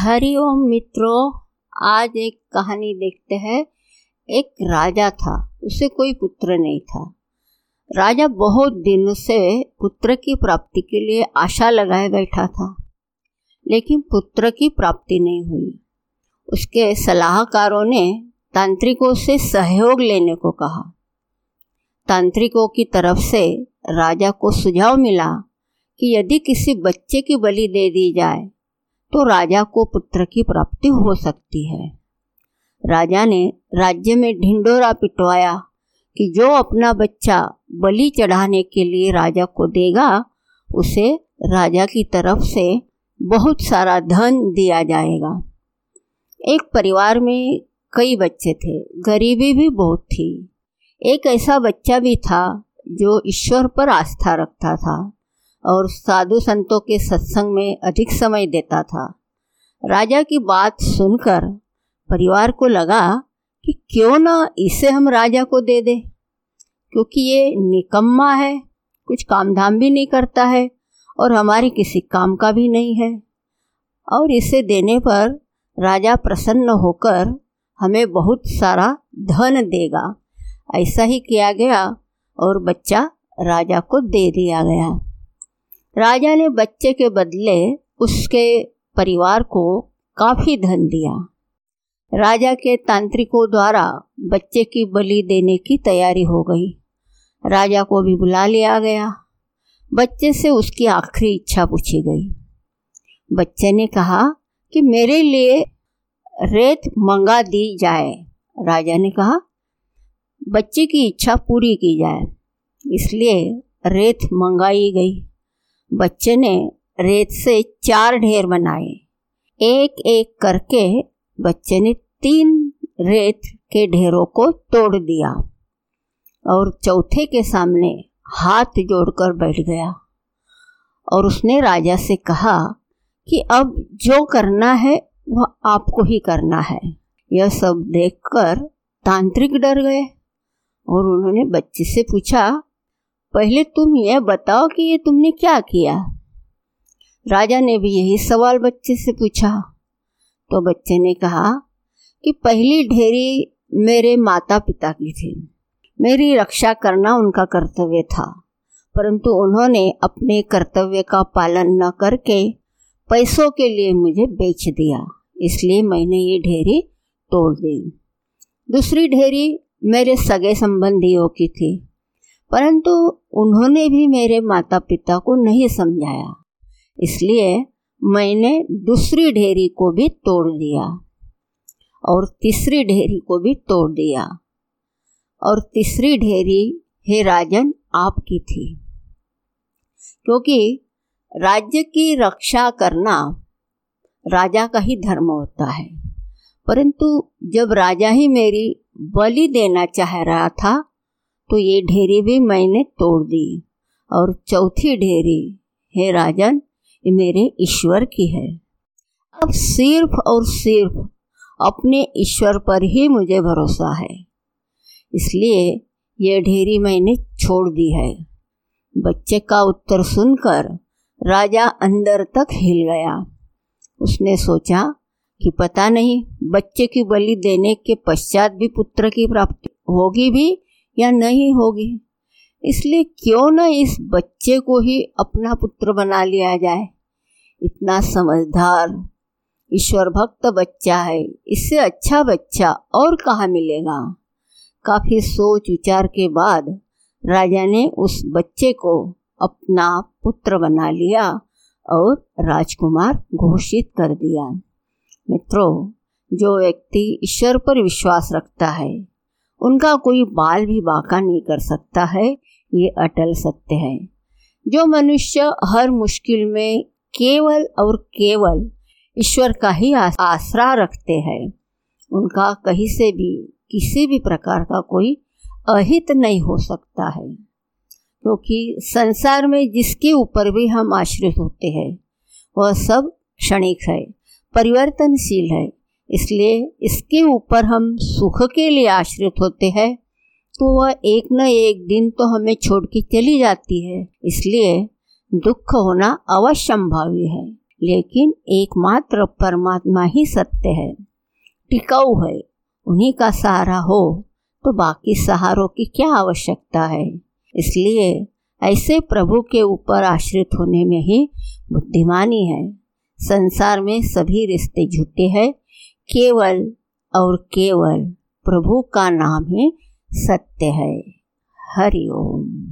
हरिओम मित्रों, आज एक कहानी देखते हैं। एक राजा था, उसे कोई पुत्र नहीं था। राजा बहुत दिनों से पुत्र की प्राप्ति के लिए आशा लगाए बैठा था, लेकिन पुत्र की प्राप्ति नहीं हुई। उसके सलाहकारों ने तांत्रिकों से सहयोग लेने को कहा। तांत्रिकों की तरफ़ से राजा को सुझाव मिला कि यदि किसी बच्चे की बलि दे दी जाए तो राजा को पुत्र की प्राप्ति हो सकती है। राजा ने राज्य में ढिंडोरा पिटवाया कि जो अपना बच्चा बलि चढ़ाने के लिए राजा को देगा, उसे राजा की तरफ़ से बहुत सारा धन दिया जाएगा। एक परिवार में कई बच्चे थे, गरीबी भी बहुत थी। एक ऐसा बच्चा भी था जो ईश्वर पर आस्था रखता था। और साधु संतों के सत्संग में अधिक समय देता था। राजा की बात सुनकर परिवार को लगा कि क्यों ना इसे हम राजा को दे दे, क्योंकि ये निकम्मा है, कुछ काम धाम भी नहीं करता है और हमारे किसी काम का भी नहीं है। और इसे देने पर राजा प्रसन्न होकर हमें बहुत सारा धन देगा। ऐसा ही किया गया और बच्चा राजा को दे दिया गया। राजा ने बच्चे के बदले उसके परिवार को काफ़ी धन दिया। राजा के तांत्रिकों द्वारा बच्चे की बलि देने की तैयारी हो गई। राजा को भी बुला लिया गया। बच्चे से उसकी आखिरी इच्छा पूछी गई। बच्चे ने कहा कि मेरे लिए रेत मंगा दी जाए। राजा ने कहा, बच्चे की इच्छा पूरी की जाए, इसलिए रेत मंगाई गई। बच्चे ने रेत से चार ढेर बनाए। एक एक करके बच्चे ने तीन रेत के ढेरों को तोड़ दिया और चौथे के सामने हाथ जोड़कर बैठ गया और उसने राजा से कहा कि अब जो करना है, वह आपको ही करना है। यह सब देखकर तांत्रिक डर गए और उन्होंने बच्चे से पूछा पहले तुम यह बताओ कि ये तुमने क्या किया? राजा ने भी यही सवाल बच्चे से पूछा। तो बच्चे ने कहा कि पहली ढेरी मेरे माता पिता की थी। मेरी रक्षा करना उनका कर्तव्य था, परंतु उन्होंने अपने कर्तव्य का पालन न करके पैसों के लिए मुझे बेच दिया। इसलिए मैंने ये ढेरी तोड़ दी। दूसरी ढेरी मेरे सगे संबंधियों की थी। परंतु उन्होंने भी मेरे माता पिता को नहीं समझाया। इसलिए मैंने दूसरी ढेरी को भी तोड़ दिया और तीसरी ढेरी को भी तोड़ दिया और तीसरी ढेरी हे राजन आपकी थी। क्योंकि राज्य की रक्षा करना राजा का ही धर्म होता है। परंतु जब राजा ही मेरी बलि देना चाह रहा था तो ये ढेरी भी मैंने तोड़ दी। और चौथी ढेरी, हे राजन, ये मेरे ईश्वर की है। अब सिर्फ़ और सिर्फ़ अपने ईश्वर पर ही मुझे भरोसा है। इसलिए ये ढेरी मैंने छोड़ दी है। बच्चे का उत्तर सुनकर राजा अंदर तक हिल गया। उसने सोचा कि पता नहीं, बच्चे की बलि देने के पश्चात भी पुत्र की प्राप्ति होगी भी या नहीं होगी? इसलिए क्यों न इस बच्चे को ही अपना पुत्र बना लिया जाए? इतना समझदार ईश्वर भक्त बच्चा है। इससे अच्छा बच्चा और कहाँ मिलेगा? काफ़ी सोच विचार के बाद राजा ने उस बच्चे को अपना पुत्र बना लिया और राजकुमार घोषित कर दिया। मित्रों, जो व्यक्ति ईश्वर पर विश्वास रखता है उनका कोई बाल भी बाका नहीं कर सकता है, ये अटल सत्य है। जो मनुष्य हर मुश्किल में केवल और केवल ईश्वर का ही आसरा रखते हैं, उनका कहीं से भी, किसी भी प्रकार का कोई अहित नहीं हो सकता है। क्योंकि तो संसार में जिसके ऊपर भी हम आश्रित होते हैं, वह सब क्षणिक है, परिवर्तनशील है इसलिए इसके ऊपर हम सुख के लिए आश्रित होते हैं तो वह एक न एक दिन तो हमें छोड़ के चली जाती है। इसलिए दुख होना अवश्यंभावी है, लेकिन एकमात्र परमात्मा ही सत्य है। टिकाऊ है, उन्हीं का सहारा हो तो बाकी सहारों की क्या आवश्यकता है? इसलिए ऐसे प्रभु के ऊपर आश्रित होने में ही बुद्धिमानी है। संसार में सभी रिश्ते झूठे हैं केवल और केवल प्रभु का नाम ही सत्य है। हरिओम